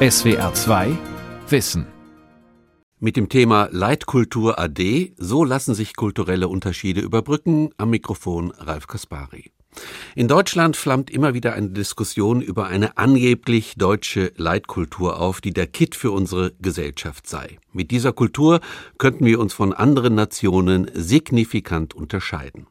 SWR 2 Wissen mit dem Thema Leitkultur AD, so lassen sich kulturelle Unterschiede überbrücken, am Mikrofon Ralf Kaspari. In Deutschland flammt immer wieder eine Diskussion über eine angeblich deutsche Leitkultur auf, die der Kit für unsere Gesellschaft sei. Mit dieser Kultur könnten wir uns von anderen Nationen signifikant unterscheiden.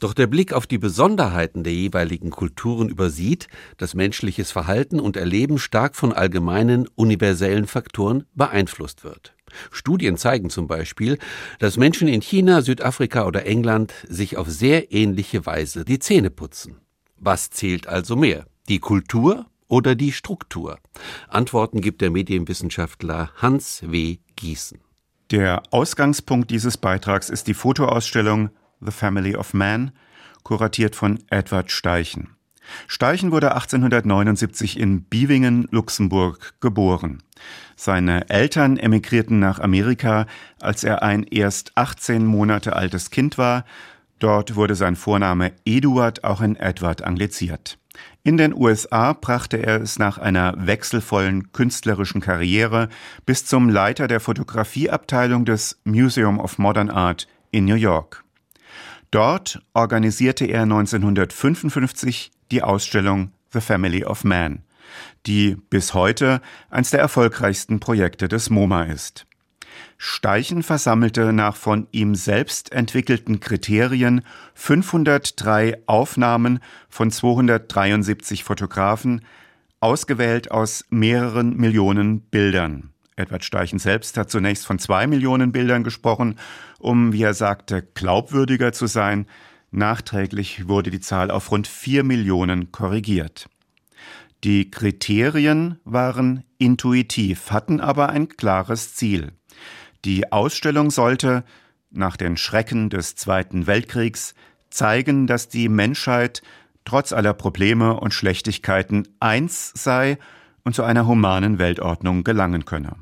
Doch der Blick auf die Besonderheiten der jeweiligen Kulturen übersieht, dass menschliches Verhalten und Erleben stark von allgemeinen, universellen Faktoren beeinflusst wird. Studien zeigen zum Beispiel, dass Menschen in China, Südafrika oder England sich auf sehr ähnliche Weise die Zähne putzen. Was zählt also mehr? Die Kultur oder die Struktur? Antworten gibt der Medienwissenschaftler Hans W. Gießen. Der Ausgangspunkt dieses Beitrags ist die Fotoausstellung The Family of Man, kuratiert von Edward Steichen. Steichen wurde 1879 in Bievingen, Luxemburg, geboren. Seine Eltern emigrierten nach Amerika, als er ein erst 18 Monate altes Kind war. Dort wurde sein Vorname Eduard auch in Edward angliziert. In den USA brachte er es nach einer wechselvollen künstlerischen Karriere bis zum Leiter der Fotografieabteilung des Museum of Modern Art in New York. Dort organisierte er 1955 die Ausstellung The Family of Man, die bis heute eines der erfolgreichsten Projekte des MoMA ist. Steichen versammelte nach von ihm selbst entwickelten Kriterien 503 Aufnahmen von 273 Fotografen, ausgewählt aus mehreren Millionen Bildern. Edward Steichen selbst hat zunächst von zwei Millionen Bildern gesprochen, um, wie er sagte, glaubwürdiger zu sein. Nachträglich wurde die Zahl auf rund vier Millionen korrigiert. Die Kriterien waren intuitiv, hatten aber ein klares Ziel. Die Ausstellung sollte, nach den Schrecken des Zweiten Weltkriegs, zeigen, dass die Menschheit trotz aller Probleme und Schlechtigkeiten eins sei und zu einer humanen Weltordnung gelangen könne.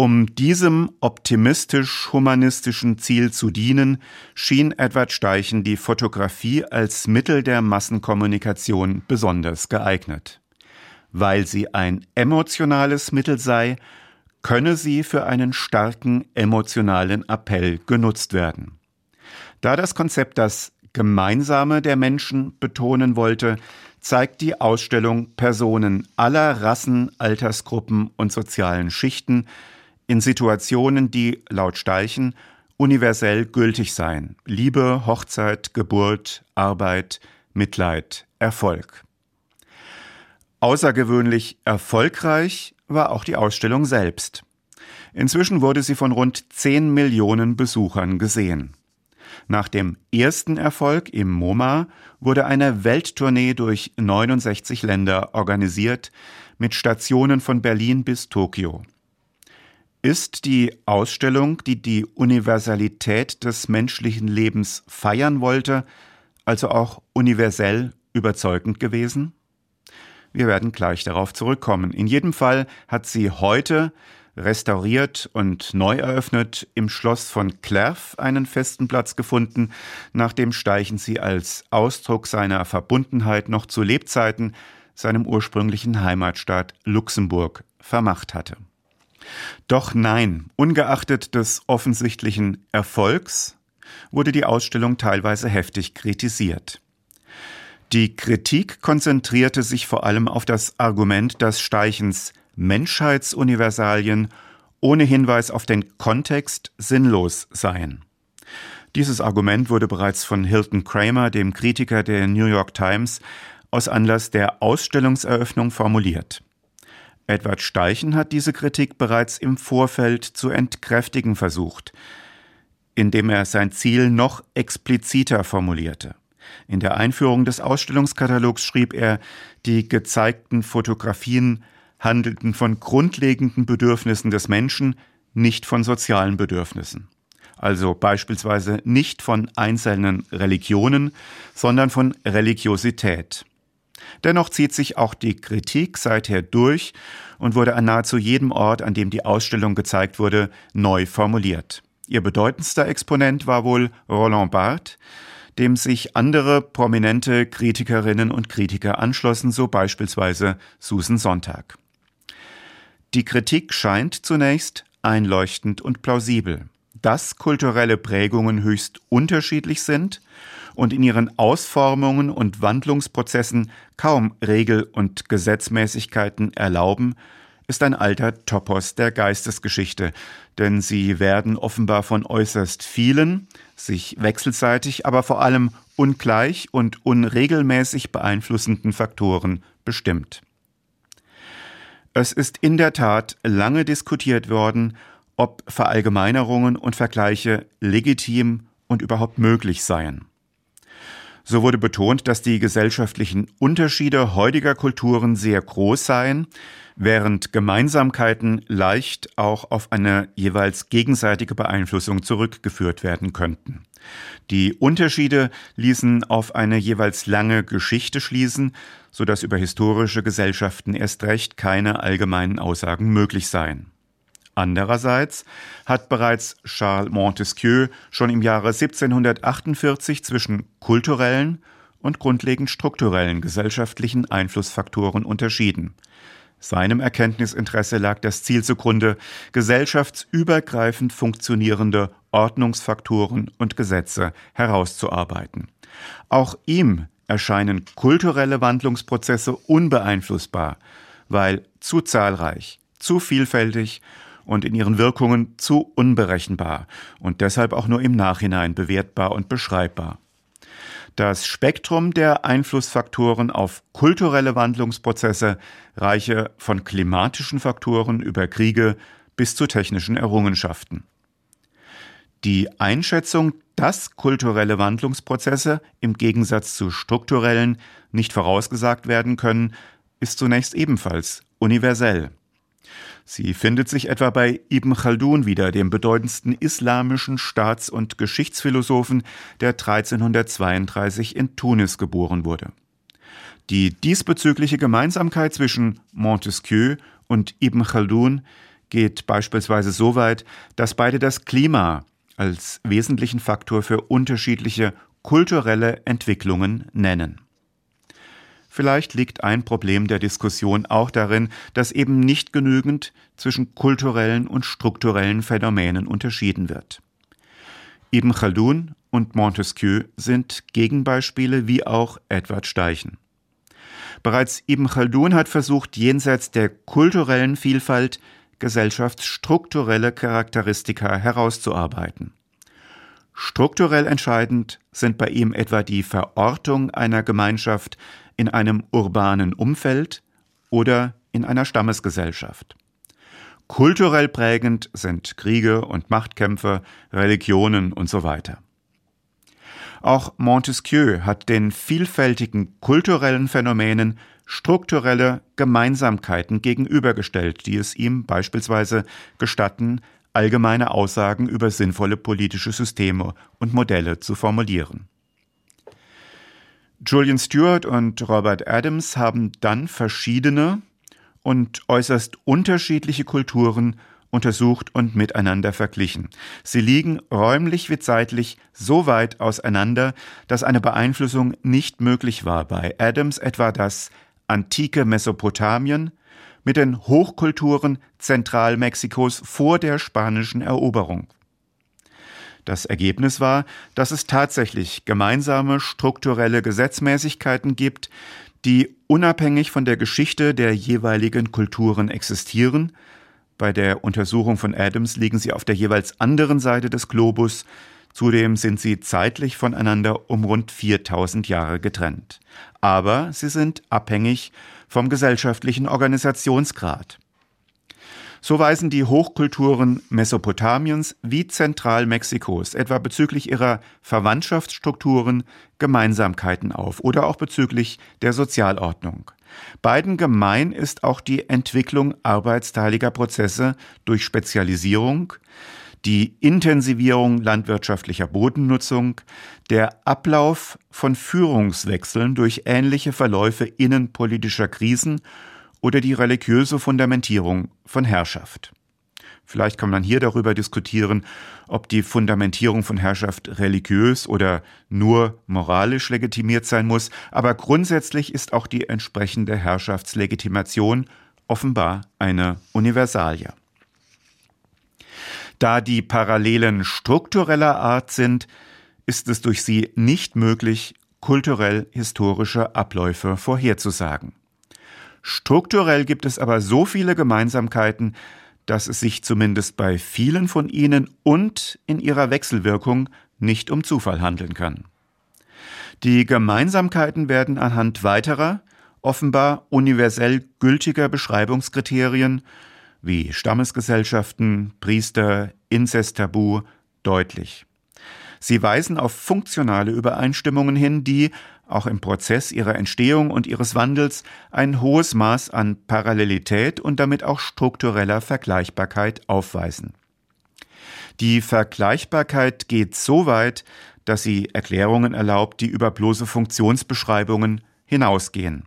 Um diesem optimistisch-humanistischen Ziel zu dienen, schien Edward Steichen die Fotografie als Mittel der Massenkommunikation besonders geeignet. Weil sie ein emotionales Mittel sei, könne sie für einen starken emotionalen Appell genutzt werden. Da das Konzept das Gemeinsame der Menschen betonen wollte, zeigt die Ausstellung Personen aller Rassen, Altersgruppen und sozialen Schichten in Situationen, die laut Steichen universell gültig seien. Liebe, Hochzeit, Geburt, Arbeit, Mitleid, Erfolg. Außergewöhnlich erfolgreich war auch die Ausstellung selbst. Inzwischen wurde sie von rund 10 Millionen Besuchern gesehen. Nach dem ersten Erfolg im MoMA wurde eine Welttournee durch 69 Länder organisiert, mit Stationen von Berlin bis Tokio. Ist die Ausstellung, die die Universalität des menschlichen Lebens feiern wollte, also auch universell überzeugend gewesen? Wir werden gleich darauf zurückkommen. In jedem Fall hat sie heute restauriert und neu eröffnet, im Schloss von Clerf einen festen Platz gefunden, nachdem Steichen sie als Ausdruck seiner Verbundenheit noch zu Lebzeiten seinem ursprünglichen Heimatstaat Luxemburg vermacht hatte. Doch nein, ungeachtet des offensichtlichen Erfolgs wurde die Ausstellung teilweise heftig kritisiert. Die Kritik konzentrierte sich vor allem auf das Argument, dass Steichens Menschheitsuniversalien ohne Hinweis auf den Kontext sinnlos seien. Dieses Argument wurde bereits von Hilton Kramer, dem Kritiker der New York Times, aus Anlass der Ausstellungseröffnung formuliert. Edward Steichen hat diese Kritik bereits im Vorfeld zu entkräftigen versucht, indem er sein Ziel noch expliziter formulierte. In der Einführung des Ausstellungskatalogs schrieb er, die gezeigten Fotografien handelten von grundlegenden Bedürfnissen des Menschen, nicht von sozialen Bedürfnissen. Also beispielsweise nicht von einzelnen Religionen, sondern von Religiosität. Dennoch zieht sich auch die Kritik seither durch und wurde an nahezu jedem Ort, an dem die Ausstellung gezeigt wurde, neu formuliert. Ihr bedeutendster Exponent war wohl Roland Barthes, dem sich andere prominente Kritikerinnen und Kritiker anschlossen, so beispielsweise Susan Sonntag. Die Kritik scheint zunächst einleuchtend und plausibel, dass kulturelle Prägungen höchst unterschiedlich sind und in ihren Ausformungen und Wandlungsprozessen kaum Regel- und Gesetzmäßigkeiten erlauben, ist ein alter Topos der Geistesgeschichte, denn sie werden offenbar von äußerst vielen, sich wechselseitig, aber vor allem ungleich und unregelmäßig beeinflussenden Faktoren bestimmt. Es ist in der Tat lange diskutiert worden, ob Verallgemeinerungen und Vergleiche legitim und überhaupt möglich seien. So wurde betont, dass die gesellschaftlichen Unterschiede heutiger Kulturen sehr groß seien, während Gemeinsamkeiten leicht auch auf eine jeweils gegenseitige Beeinflussung zurückgeführt werden könnten. Die Unterschiede ließen auf eine jeweils lange Geschichte schließen, so dass über historische Gesellschaften erst recht keine allgemeinen Aussagen möglich seien. Andererseits hat bereits Charles Montesquieu schon im Jahre 1748 zwischen kulturellen und grundlegend strukturellen gesellschaftlichen Einflussfaktoren unterschieden. Seinem Erkenntnisinteresse lag das Ziel zugrunde, gesellschaftsübergreifend funktionierende Ordnungsfaktoren und Gesetze herauszuarbeiten. Auch ihm erscheinen kulturelle Wandlungsprozesse unbeeinflussbar, weil zu zahlreich, zu vielfältig und in ihren Wirkungen zu unberechenbar und deshalb auch nur im Nachhinein bewertbar und beschreibbar. Das Spektrum der Einflussfaktoren auf kulturelle Wandlungsprozesse reiche von klimatischen Faktoren über Kriege bis zu technischen Errungenschaften. Die Einschätzung, dass kulturelle Wandlungsprozesse im Gegensatz zu strukturellen nicht vorausgesagt werden können, ist zunächst ebenfalls universell. Sie findet sich etwa bei Ibn Khaldun wieder, dem bedeutendsten islamischen Staats- und Geschichtsphilosophen, der 1332 in Tunis geboren wurde. Die diesbezügliche Gemeinsamkeit zwischen Montesquieu und Ibn Khaldun geht beispielsweise so weit, dass beide das Klima als wesentlichen Faktor für unterschiedliche kulturelle Entwicklungen nennen. Vielleicht liegt ein Problem der Diskussion auch darin, dass eben nicht genügend zwischen kulturellen und strukturellen Phänomenen unterschieden wird. Ibn Khaldun und Montesquieu sind Gegenbeispiele wie auch Edward Steichen. Bereits Ibn Khaldun hat versucht, jenseits der kulturellen Vielfalt gesellschaftsstrukturelle Charakteristika herauszuarbeiten. Strukturell entscheidend sind bei ihm etwa die Verortung einer Gemeinschaft in einem urbanen Umfeld oder in einer Stammesgesellschaft. Kulturell prägend sind Kriege und Machtkämpfe, Religionen und so weiter. Auch Montesquieu hat den vielfältigen kulturellen Phänomenen strukturelle Gemeinsamkeiten gegenübergestellt, die es ihm beispielsweise gestatten, allgemeine Aussagen über sinnvolle politische Systeme und Modelle zu formulieren. Julian Stewart und Robert Adams haben dann verschiedene und äußerst unterschiedliche Kulturen untersucht und miteinander verglichen. Sie liegen räumlich wie zeitlich so weit auseinander, dass eine Beeinflussung nicht möglich war. Bei Adams etwa das antike Mesopotamien mit den Hochkulturen Zentralmexikos vor der spanischen Eroberung. Das Ergebnis war, dass es tatsächlich gemeinsame strukturelle Gesetzmäßigkeiten gibt, die unabhängig von der Geschichte der jeweiligen Kulturen existieren. Bei der Untersuchung von Adams liegen sie auf der jeweils anderen Seite des Globus. Zudem sind sie zeitlich voneinander um rund 4000 Jahre getrennt. Aber sie sind abhängig vom gesellschaftlichen Organisationsgrad. So weisen die Hochkulturen Mesopotamiens wie Zentralmexikos etwa bezüglich ihrer Verwandtschaftsstrukturen Gemeinsamkeiten auf oder auch bezüglich der Sozialordnung. Beiden gemein ist auch die Entwicklung arbeitsteiliger Prozesse durch Spezialisierung, die Intensivierung landwirtschaftlicher Bodennutzung, der Ablauf von Führungswechseln durch ähnliche Verläufe innenpolitischer Krisen oder die religiöse Fundamentierung von Herrschaft. Vielleicht kann man hier darüber diskutieren, ob die Fundamentierung von Herrschaft religiös oder nur moralisch legitimiert sein muss, aber grundsätzlich ist auch die entsprechende Herrschaftslegitimation offenbar eine Universalie. Da die Parallelen struktureller Art sind, ist es durch sie nicht möglich, kulturell historische Abläufe vorherzusagen. Strukturell gibt es aber so viele Gemeinsamkeiten, dass es sich zumindest bei vielen von ihnen und in ihrer Wechselwirkung nicht um Zufall handeln kann. Die Gemeinsamkeiten werden anhand weiterer, offenbar universell gültiger Beschreibungskriterien wie Stammesgesellschaften, Priester, Inzesttabu deutlich. Sie weisen auf funktionale Übereinstimmungen hin, die, auch im Prozess ihrer Entstehung und ihres Wandels, ein hohes Maß an Parallelität und damit auch struktureller Vergleichbarkeit aufweisen. Die Vergleichbarkeit geht so weit, dass sie Erklärungen erlaubt, die über bloße Funktionsbeschreibungen hinausgehen,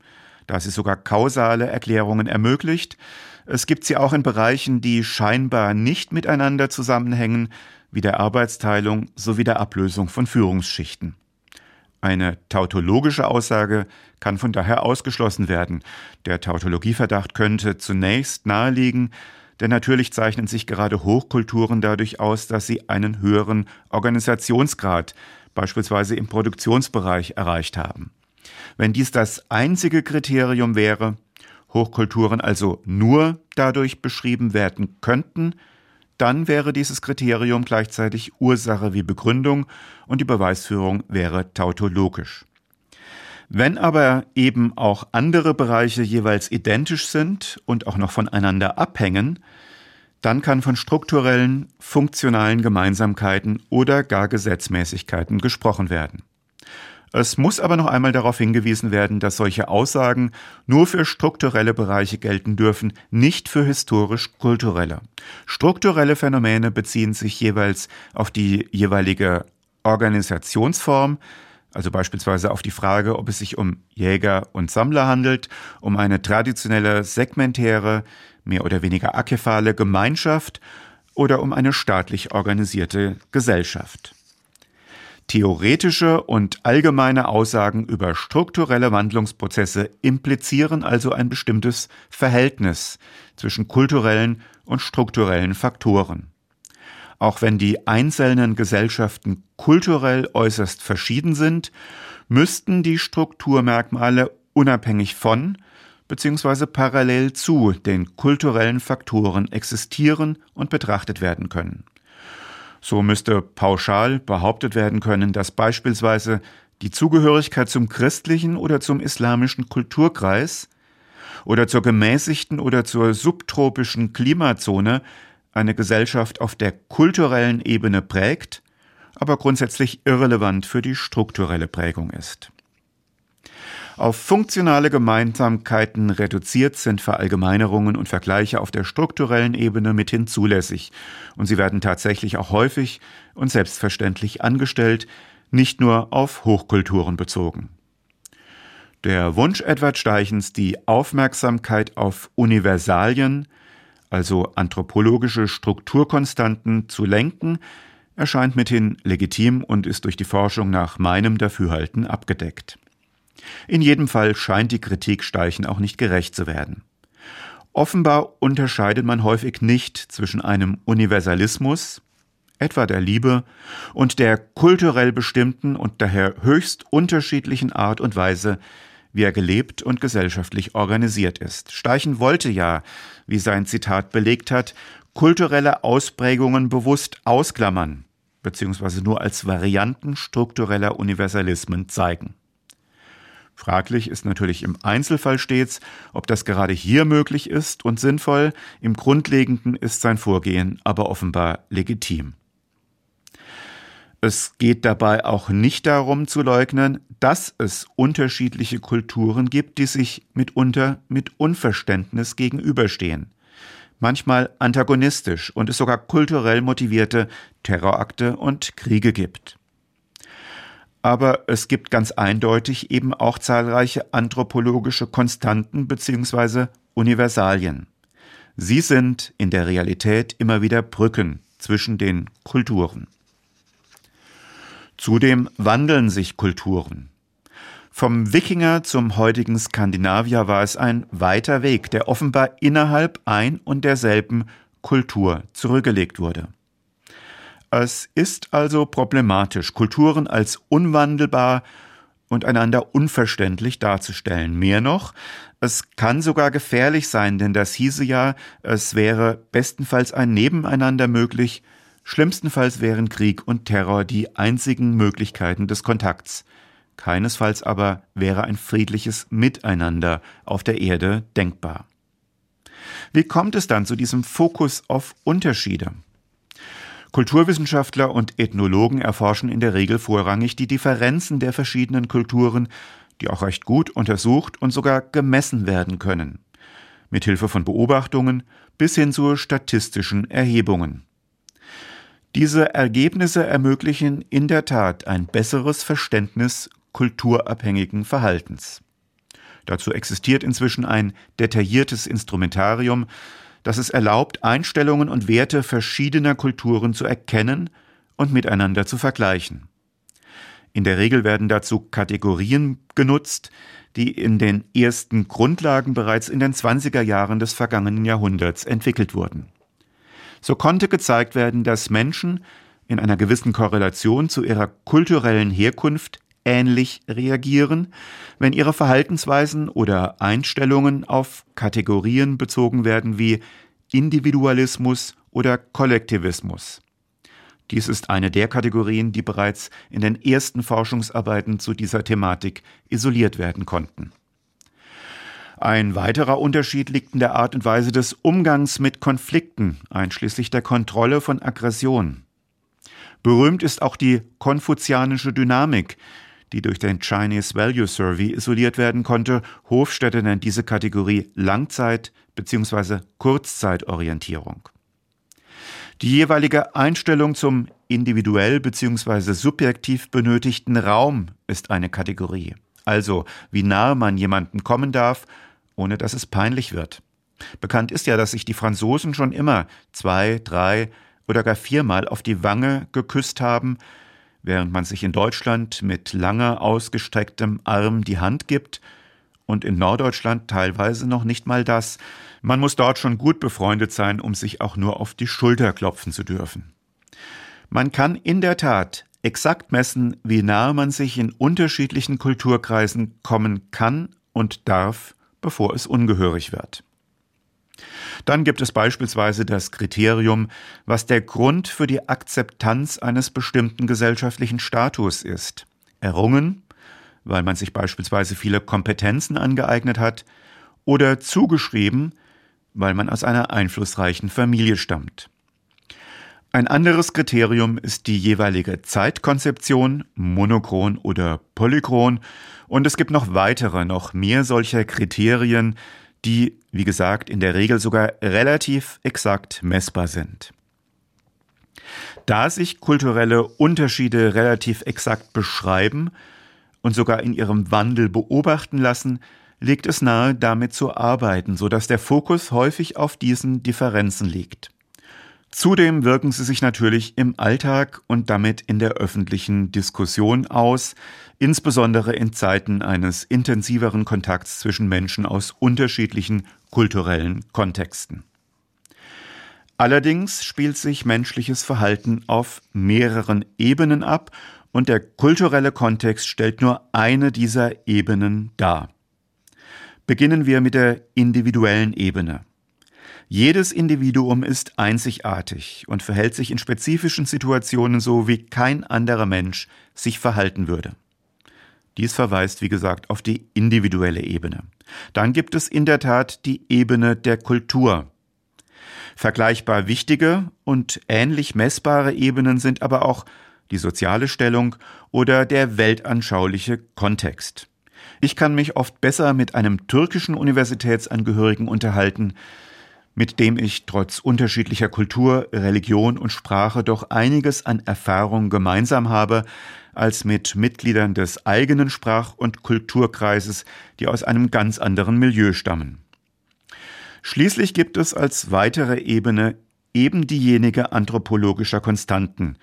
da sie sogar kausale Erklärungen ermöglicht. Es gibt sie auch in Bereichen, die scheinbar nicht miteinander zusammenhängen, wie der Arbeitsteilung sowie der Ablösung von Führungsschichten. Eine tautologische Aussage kann von daher ausgeschlossen werden. Der Tautologieverdacht könnte zunächst naheliegen, denn natürlich zeichnen sich gerade Hochkulturen dadurch aus, dass sie einen höheren Organisationsgrad, beispielsweise im Produktionsbereich, erreicht haben. Wenn dies das einzige Kriterium wäre, Hochkulturen also nur dadurch beschrieben werden könnten, dann wäre dieses Kriterium gleichzeitig Ursache wie Begründung und die Beweisführung wäre tautologisch. Wenn aber eben auch andere Bereiche jeweils identisch sind und auch noch voneinander abhängen, dann kann von strukturellen, funktionalen Gemeinsamkeiten oder gar Gesetzmäßigkeiten gesprochen werden. Es muss aber noch einmal darauf hingewiesen werden, dass solche Aussagen nur für strukturelle Bereiche gelten dürfen, nicht für historisch-kulturelle. Strukturelle Phänomene beziehen sich jeweils auf die jeweilige Organisationsform, also beispielsweise auf die Frage, ob es sich um Jäger und Sammler handelt, um eine traditionelle, segmentäre, mehr oder weniger akephale Gemeinschaft oder um eine staatlich organisierte Gesellschaft. Theoretische und allgemeine Aussagen über strukturelle Wandlungsprozesse implizieren also ein bestimmtes Verhältnis zwischen kulturellen und strukturellen Faktoren. Auch wenn die einzelnen Gesellschaften kulturell äußerst verschieden sind, müssten die Strukturmerkmale unabhängig von bzw. parallel zu den kulturellen Faktoren existieren und betrachtet werden können. So müsste pauschal behauptet werden können, dass beispielsweise die Zugehörigkeit zum christlichen oder zum islamischen Kulturkreis oder zur gemäßigten oder zur subtropischen Klimazone eine Gesellschaft auf der kulturellen Ebene prägt, aber grundsätzlich irrelevant für die strukturelle Prägung ist. Auf funktionale Gemeinsamkeiten reduziert sind Verallgemeinerungen und Vergleiche auf der strukturellen Ebene mithin zulässig, und sie werden tatsächlich auch häufig und selbstverständlich angestellt, nicht nur auf Hochkulturen bezogen. Der Wunsch Edward Steichens, die Aufmerksamkeit auf Universalien, also anthropologische Strukturkonstanten, zu lenken, erscheint mithin legitim und ist durch die Forschung nach meinem Dafürhalten abgedeckt. In jedem Fall scheint die Kritik Steichen auch nicht gerecht zu werden. Offenbar unterscheidet man häufig nicht zwischen einem Universalismus, etwa der Liebe, und der kulturell bestimmten und daher höchst unterschiedlichen Art und Weise, wie er gelebt und gesellschaftlich organisiert ist. Steichen wollte ja, wie sein Zitat belegt hat, kulturelle Ausprägungen bewusst ausklammern, beziehungsweise nur als Varianten struktureller Universalismen zeigen. Fraglich ist natürlich im Einzelfall stets, ob das gerade hier möglich ist und sinnvoll, im Grundlegenden ist sein Vorgehen aber offenbar legitim. Es geht dabei auch nicht darum zu leugnen, dass es unterschiedliche Kulturen gibt, die sich mitunter mit Unverständnis gegenüberstehen, manchmal antagonistisch und es sogar kulturell motivierte Terrorakte und Kriege gibt aber es gibt ganz eindeutig eben auch zahlreiche anthropologische Konstanten bzw. Universalien. Sie sind in der Realität immer wieder Brücken zwischen den Kulturen. Zudem wandeln sich Kulturen. Vom Wikinger zum heutigen Skandinavier war es ein weiter Weg, der offenbar innerhalb ein und derselben Kultur zurückgelegt wurde. Es ist also problematisch, Kulturen als unwandelbar und einander unverständlich darzustellen. Mehr noch, es kann sogar gefährlich sein, denn das hieße ja, es wäre bestenfalls ein Nebeneinander möglich, schlimmstenfalls wären Krieg und Terror die einzigen Möglichkeiten des Kontakts. Keinesfalls aber wäre ein friedliches Miteinander auf der Erde denkbar. Wie kommt es dann zu diesem Fokus auf Unterschiede? Kulturwissenschaftler und Ethnologen erforschen in der Regel vorrangig die Differenzen der verschiedenen Kulturen, die auch recht gut untersucht und sogar gemessen werden können, mithilfe von Beobachtungen bis hin zu statistischen Erhebungen. Diese Ergebnisse ermöglichen in der Tat ein besseres Verständnis kulturabhängigen Verhaltens. Dazu existiert inzwischen ein detailliertes Instrumentarium, das es erlaubt, Einstellungen und Werte verschiedener Kulturen zu erkennen und miteinander zu vergleichen. In der Regel werden dazu Kategorien genutzt, die in den ersten Grundlagen bereits in den 20er Jahren des vergangenen Jahrhunderts entwickelt wurden. So konnte gezeigt werden, dass Menschen in einer gewissen Korrelation zu ihrer kulturellen Herkunft ähnlich reagieren, wenn ihre Verhaltensweisen oder Einstellungen auf Kategorien bezogen werden wie Individualismus oder Kollektivismus. Dies ist eine der Kategorien, die bereits in den ersten Forschungsarbeiten zu dieser Thematik isoliert werden konnten. Ein weiterer Unterschied liegt in der Art und Weise des Umgangs mit Konflikten, einschließlich der Kontrolle von Aggression. Berühmt ist auch die konfuzianische Dynamik, die durch den Chinese Value Survey isoliert werden konnte. Hofstede nennt diese Kategorie Langzeit- bzw. Kurzzeitorientierung. Die jeweilige Einstellung zum individuell bzw. subjektiv benötigten Raum ist eine Kategorie. Also, wie nahe man jemanden kommen darf, ohne dass es peinlich wird. Bekannt ist ja, dass sich die Franzosen schon immer zwei, drei oder gar viermal auf die Wange geküsst haben, während man sich in Deutschland mit langer ausgestrecktem Arm die Hand gibt und in Norddeutschland teilweise noch nicht mal das. Man muss dort schon gut befreundet sein, um sich auch nur auf die Schulter klopfen zu dürfen. Man kann in der Tat exakt messen, wie nahe man sich in unterschiedlichen Kulturkreisen kommen kann und darf, bevor es ungehörig wird. Dann gibt es beispielsweise das Kriterium, was der Grund für die Akzeptanz eines bestimmten gesellschaftlichen Status ist. Errungen, weil man sich beispielsweise viele Kompetenzen angeeignet hat, oder zugeschrieben, weil man aus einer einflussreichen Familie stammt. Ein anderes Kriterium ist die jeweilige Zeitkonzeption, monochron oder polychron, und es gibt noch weitere, noch mehr solcher Kriterien, die, wie gesagt, in der Regel sogar relativ exakt messbar sind. Da sich kulturelle Unterschiede relativ exakt beschreiben und sogar in ihrem Wandel beobachten lassen, liegt es nahe, damit zu arbeiten, so dass der Fokus häufig auf diesen Differenzen liegt. Zudem wirken sie sich natürlich im Alltag und damit in der öffentlichen Diskussion aus, insbesondere in Zeiten eines intensiveren Kontakts zwischen Menschen aus unterschiedlichen kulturellen Kontexten. Allerdings spielt sich menschliches Verhalten auf mehreren Ebenen ab und der kulturelle Kontext stellt nur eine dieser Ebenen dar. Beginnen wir mit der individuellen Ebene. Jedes Individuum ist einzigartig und verhält sich in spezifischen Situationen so, wie kein anderer Mensch sich verhalten würde. Dies verweist, wie gesagt, auf die individuelle Ebene. Dann gibt es in der Tat die Ebene der Kultur. Vergleichbar wichtige und ähnlich messbare Ebenen sind aber auch die soziale Stellung oder der weltanschauliche Kontext. Ich kann mich oft besser mit einem türkischen Universitätsangehörigen unterhalten, mit dem ich trotz unterschiedlicher Kultur, Religion und Sprache doch einiges an Erfahrung gemeinsam habe, als mit Mitgliedern des eigenen Sprach- und Kulturkreises, die aus einem ganz anderen Milieu stammen. Schließlich gibt es als weitere Ebene eben diejenige anthropologischer Konstanten,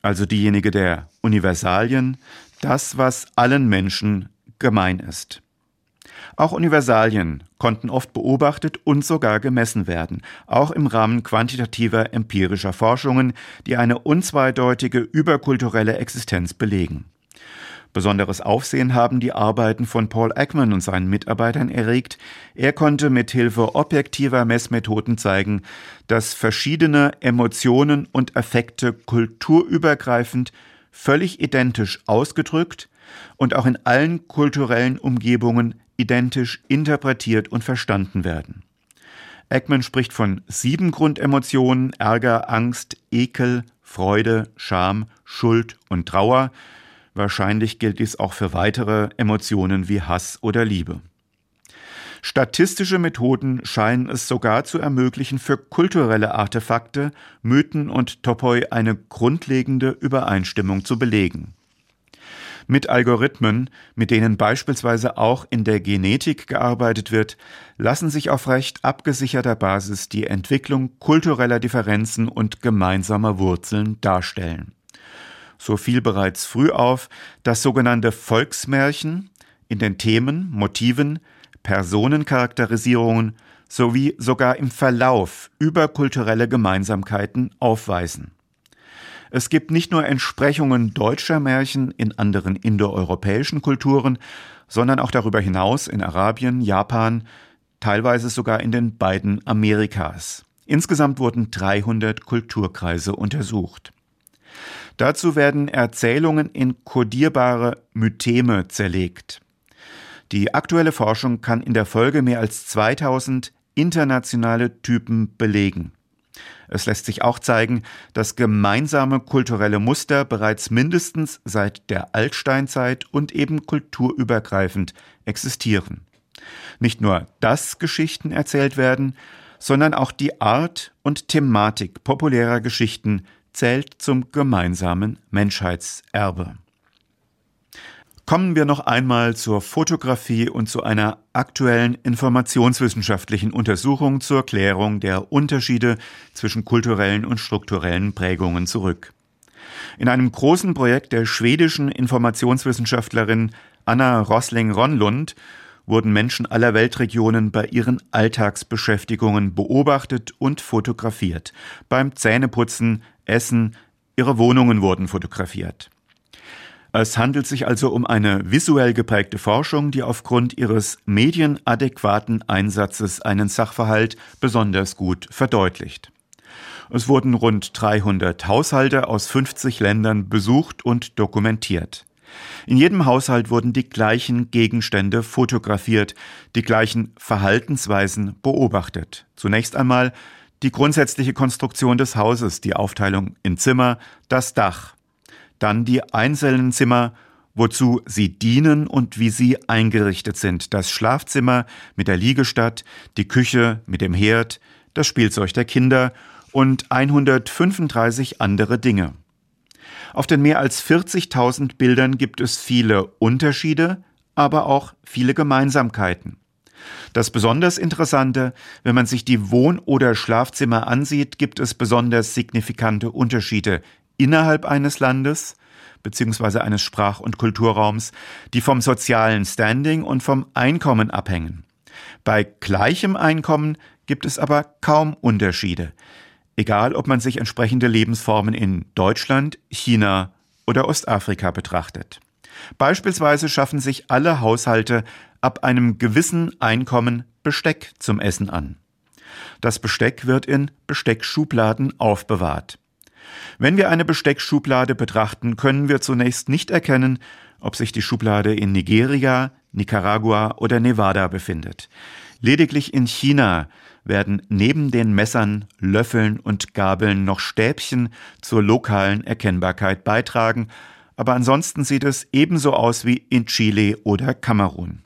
also diejenige der Universalien, das, was allen Menschen gemein ist. Auch Universalien konnten oft beobachtet und sogar gemessen werden, auch im Rahmen quantitativer empirischer Forschungen, die eine unzweideutige überkulturelle Existenz belegen. Besonderes Aufsehen haben die Arbeiten von Paul Ekman und seinen Mitarbeitern erregt. Er konnte mit Hilfe objektiver Messmethoden zeigen, dass verschiedene Emotionen und Affekte kulturübergreifend völlig identisch ausgedrückt und auch in allen kulturellen Umgebungen identisch interpretiert und verstanden werden. Ekman spricht von sieben Grundemotionen Ärger, Angst, Ekel, Freude, Scham, Schuld und Trauer, Wahrscheinlich gilt dies auch für weitere Emotionen wie Hass oder Liebe. Statistische Methoden scheinen es sogar zu ermöglichen, für kulturelle Artefakte, Mythen und Topoi eine grundlegende Übereinstimmung zu belegen. Mit Algorithmen, mit denen beispielsweise auch in der Genetik gearbeitet wird, lassen sich auf recht abgesicherter Basis die Entwicklung kultureller Differenzen und gemeinsamer Wurzeln darstellen so fiel bereits früh auf, dass sogenannte Volksmärchen in den Themen, Motiven, Personencharakterisierungen sowie sogar im Verlauf überkulturelle Gemeinsamkeiten aufweisen. Es gibt nicht nur Entsprechungen deutscher Märchen in anderen indoeuropäischen Kulturen, sondern auch darüber hinaus in Arabien, Japan, teilweise sogar in den beiden Amerikas. Insgesamt wurden 300 Kulturkreise untersucht. Dazu werden Erzählungen in kodierbare Mytheme zerlegt. Die aktuelle Forschung kann in der Folge mehr als 2000 internationale Typen belegen. Es lässt sich auch zeigen, dass gemeinsame kulturelle Muster bereits mindestens seit der Altsteinzeit und eben kulturübergreifend existieren. Nicht nur, dass Geschichten erzählt werden, sondern auch die Art und Thematik populärer Geschichten zählt zum gemeinsamen Menschheitserbe. Kommen wir noch einmal zur Fotografie und zu einer aktuellen informationswissenschaftlichen Untersuchung zur Klärung der Unterschiede zwischen kulturellen und strukturellen Prägungen zurück. In einem großen Projekt der schwedischen Informationswissenschaftlerin Anna Rosling-Ronlund wurden Menschen aller Weltregionen bei ihren Alltagsbeschäftigungen beobachtet und fotografiert. Beim Zähneputzen, Essen, ihre Wohnungen wurden fotografiert. Es handelt sich also um eine visuell geprägte Forschung, die aufgrund ihres medienadäquaten Einsatzes einen Sachverhalt besonders gut verdeutlicht. Es wurden rund 300 Haushalte aus 50 Ländern besucht und dokumentiert. In jedem Haushalt wurden die gleichen Gegenstände fotografiert, die gleichen Verhaltensweisen beobachtet. Zunächst einmal die grundsätzliche Konstruktion des Hauses, die Aufteilung in Zimmer, das Dach, dann die einzelnen Zimmer, wozu sie dienen und wie sie eingerichtet sind, das Schlafzimmer mit der Liegestatt, die Küche mit dem Herd, das Spielzeug der Kinder und 135 andere Dinge. Auf den mehr als 40.000 Bildern gibt es viele Unterschiede, aber auch viele Gemeinsamkeiten. Das besonders Interessante, wenn man sich die Wohn- oder Schlafzimmer ansieht, gibt es besonders signifikante Unterschiede innerhalb eines Landes bzw. eines Sprach- und Kulturraums, die vom sozialen Standing und vom Einkommen abhängen. Bei gleichem Einkommen gibt es aber kaum Unterschiede, egal ob man sich entsprechende Lebensformen in Deutschland, China oder Ostafrika betrachtet. Beispielsweise schaffen sich alle Haushalte ab einem gewissen Einkommen Besteck zum Essen an. Das Besteck wird in Besteckschubladen aufbewahrt. Wenn wir eine Besteckschublade betrachten, können wir zunächst nicht erkennen, ob sich die Schublade in Nigeria, Nicaragua oder Nevada befindet. Lediglich in China werden neben den Messern, Löffeln und Gabeln noch Stäbchen zur lokalen Erkennbarkeit beitragen, aber ansonsten sieht es ebenso aus wie in Chile oder Kamerun.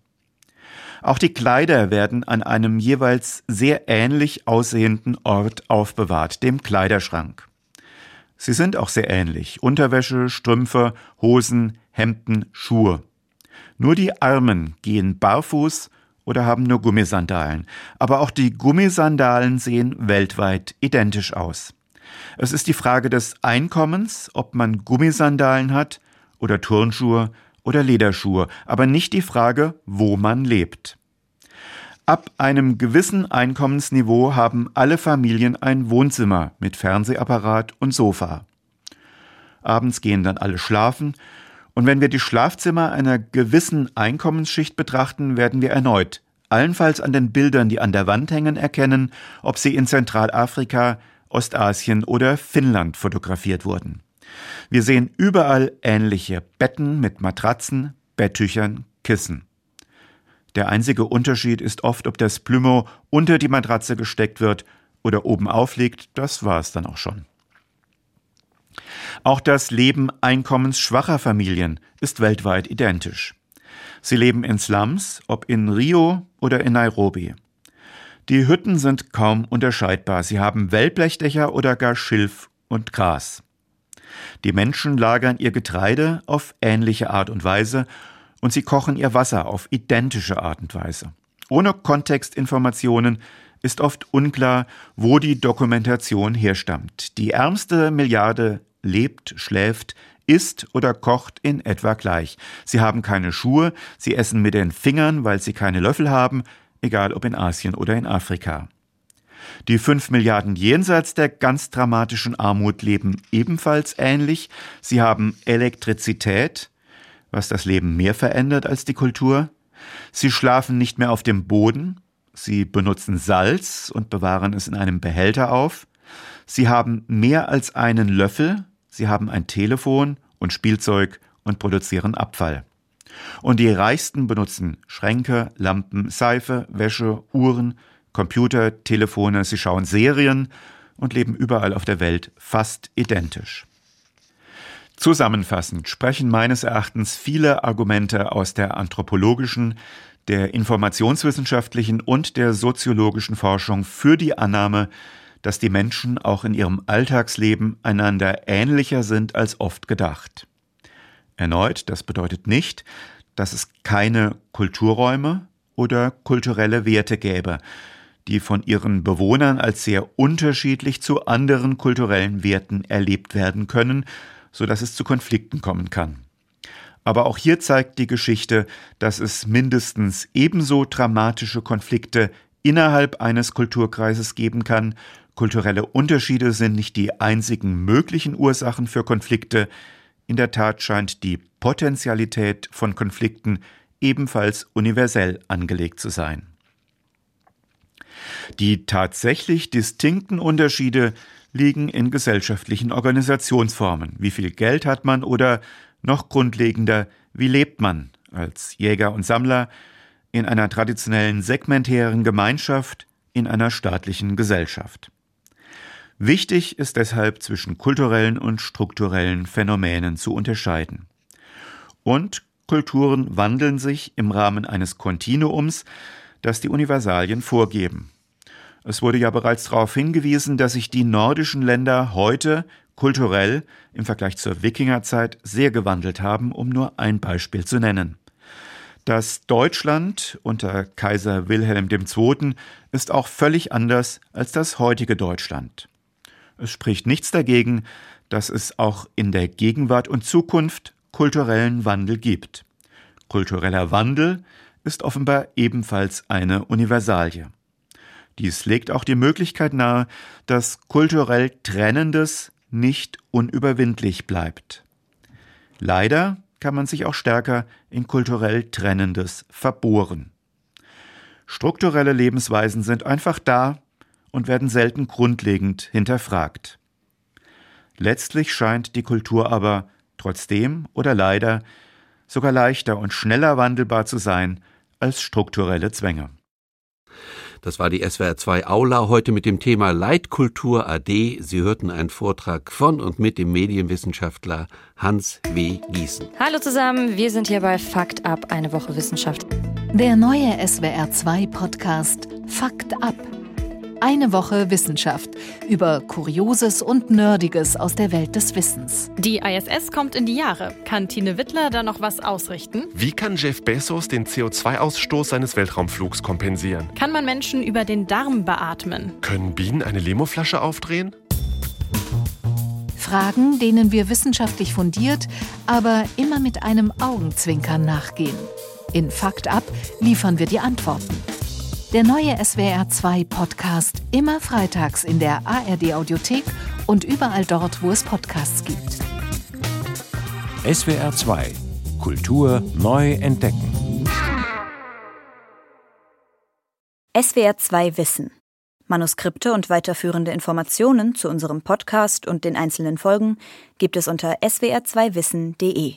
Auch die Kleider werden an einem jeweils sehr ähnlich aussehenden Ort aufbewahrt, dem Kleiderschrank. Sie sind auch sehr ähnlich. Unterwäsche, Strümpfe, Hosen, Hemden, Schuhe. Nur die Armen gehen barfuß oder haben nur Gummisandalen. Aber auch die Gummisandalen sehen weltweit identisch aus. Es ist die Frage des Einkommens, ob man Gummisandalen hat oder Turnschuhe oder Lederschuhe, aber nicht die Frage, wo man lebt. Ab einem gewissen Einkommensniveau haben alle Familien ein Wohnzimmer mit Fernsehapparat und Sofa. Abends gehen dann alle schlafen, und wenn wir die Schlafzimmer einer gewissen Einkommensschicht betrachten, werden wir erneut, allenfalls an den Bildern, die an der Wand hängen, erkennen, ob sie in Zentralafrika, Ostasien oder Finnland fotografiert wurden. Wir sehen überall ähnliche Betten mit Matratzen, Betttüchern, Kissen. Der einzige Unterschied ist oft, ob das Plümo unter die Matratze gesteckt wird oder oben aufliegt, das war es dann auch schon. Auch das Leben einkommensschwacher Familien ist weltweit identisch. Sie leben in Slums, ob in Rio oder in Nairobi. Die Hütten sind kaum unterscheidbar. Sie haben Wellblechdächer oder gar Schilf und Gras. Die Menschen lagern ihr Getreide auf ähnliche Art und Weise und sie kochen ihr Wasser auf identische Art und Weise. Ohne Kontextinformationen ist oft unklar, wo die Dokumentation herstammt. Die ärmste Milliarde lebt, schläft, isst oder kocht in etwa gleich. Sie haben keine Schuhe, sie essen mit den Fingern, weil sie keine Löffel haben, egal ob in Asien oder in Afrika. Die fünf Milliarden jenseits der ganz dramatischen Armut leben ebenfalls ähnlich. Sie haben Elektrizität, was das Leben mehr verändert als die Kultur. Sie schlafen nicht mehr auf dem Boden, Sie benutzen Salz und bewahren es in einem Behälter auf. Sie haben mehr als einen Löffel. Sie haben ein Telefon und Spielzeug und produzieren Abfall. Und die Reichsten benutzen Schränke, Lampen, Seife, Wäsche, Uhren, Computer, Telefone. Sie schauen Serien und leben überall auf der Welt fast identisch. Zusammenfassend sprechen meines Erachtens viele Argumente aus der anthropologischen, der informationswissenschaftlichen und der soziologischen Forschung für die Annahme, dass die Menschen auch in ihrem Alltagsleben einander ähnlicher sind als oft gedacht. Erneut, das bedeutet nicht, dass es keine Kulturräume oder kulturelle Werte gäbe, die von ihren Bewohnern als sehr unterschiedlich zu anderen kulturellen Werten erlebt werden können, so dass es zu Konflikten kommen kann. Aber auch hier zeigt die Geschichte, dass es mindestens ebenso dramatische Konflikte innerhalb eines Kulturkreises geben kann. Kulturelle Unterschiede sind nicht die einzigen möglichen Ursachen für Konflikte. In der Tat scheint die Potentialität von Konflikten ebenfalls universell angelegt zu sein. Die tatsächlich distinkten Unterschiede liegen in gesellschaftlichen Organisationsformen. Wie viel Geld hat man oder noch grundlegender, wie lebt man als Jäger und Sammler in einer traditionellen segmentären Gemeinschaft, in einer staatlichen Gesellschaft. Wichtig ist deshalb zwischen kulturellen und strukturellen Phänomenen zu unterscheiden. Und Kulturen wandeln sich im Rahmen eines Kontinuums, das die Universalien vorgeben. Es wurde ja bereits darauf hingewiesen, dass sich die nordischen Länder heute kulturell im Vergleich zur Wikingerzeit sehr gewandelt haben, um nur ein Beispiel zu nennen. Das Deutschland unter Kaiser Wilhelm II. ist auch völlig anders als das heutige Deutschland. Es spricht nichts dagegen, dass es auch in der Gegenwart und Zukunft kulturellen Wandel gibt. Kultureller Wandel ist offenbar ebenfalls eine Universalie. Dies legt auch die Möglichkeit nahe, dass kulturell Trennendes nicht unüberwindlich bleibt. Leider kann man sich auch stärker in kulturell Trennendes verbohren. Strukturelle Lebensweisen sind einfach da und werden selten grundlegend hinterfragt. Letztlich scheint die Kultur aber trotzdem oder leider sogar leichter und schneller wandelbar zu sein als strukturelle Zwänge. Das war die SWR 2 Aula heute mit dem Thema Leitkultur AD. Sie hörten einen Vortrag von und mit dem Medienwissenschaftler Hans W. Gießen. Hallo zusammen, wir sind hier bei Fakt ab, eine Woche Wissenschaft. Der neue SWR 2 Podcast Fakt ab eine Woche Wissenschaft über Kurioses und Nerdiges aus der Welt des Wissens. Die ISS kommt in die Jahre. Kann Tine Wittler da noch was ausrichten? Wie kann Jeff Bezos den CO2-Ausstoß seines Weltraumflugs kompensieren? Kann man Menschen über den Darm beatmen? Können Bienen eine Limoflasche aufdrehen? Fragen, denen wir wissenschaftlich fundiert, aber immer mit einem Augenzwinkern nachgehen. In Fakt ab liefern wir die Antworten. Der neue SWR2 Podcast immer freitags in der ARD Audiothek und überall dort, wo es Podcasts gibt. SWR2 Kultur neu entdecken. SWR2 Wissen. Manuskripte und weiterführende Informationen zu unserem Podcast und den einzelnen Folgen gibt es unter swr2wissen.de.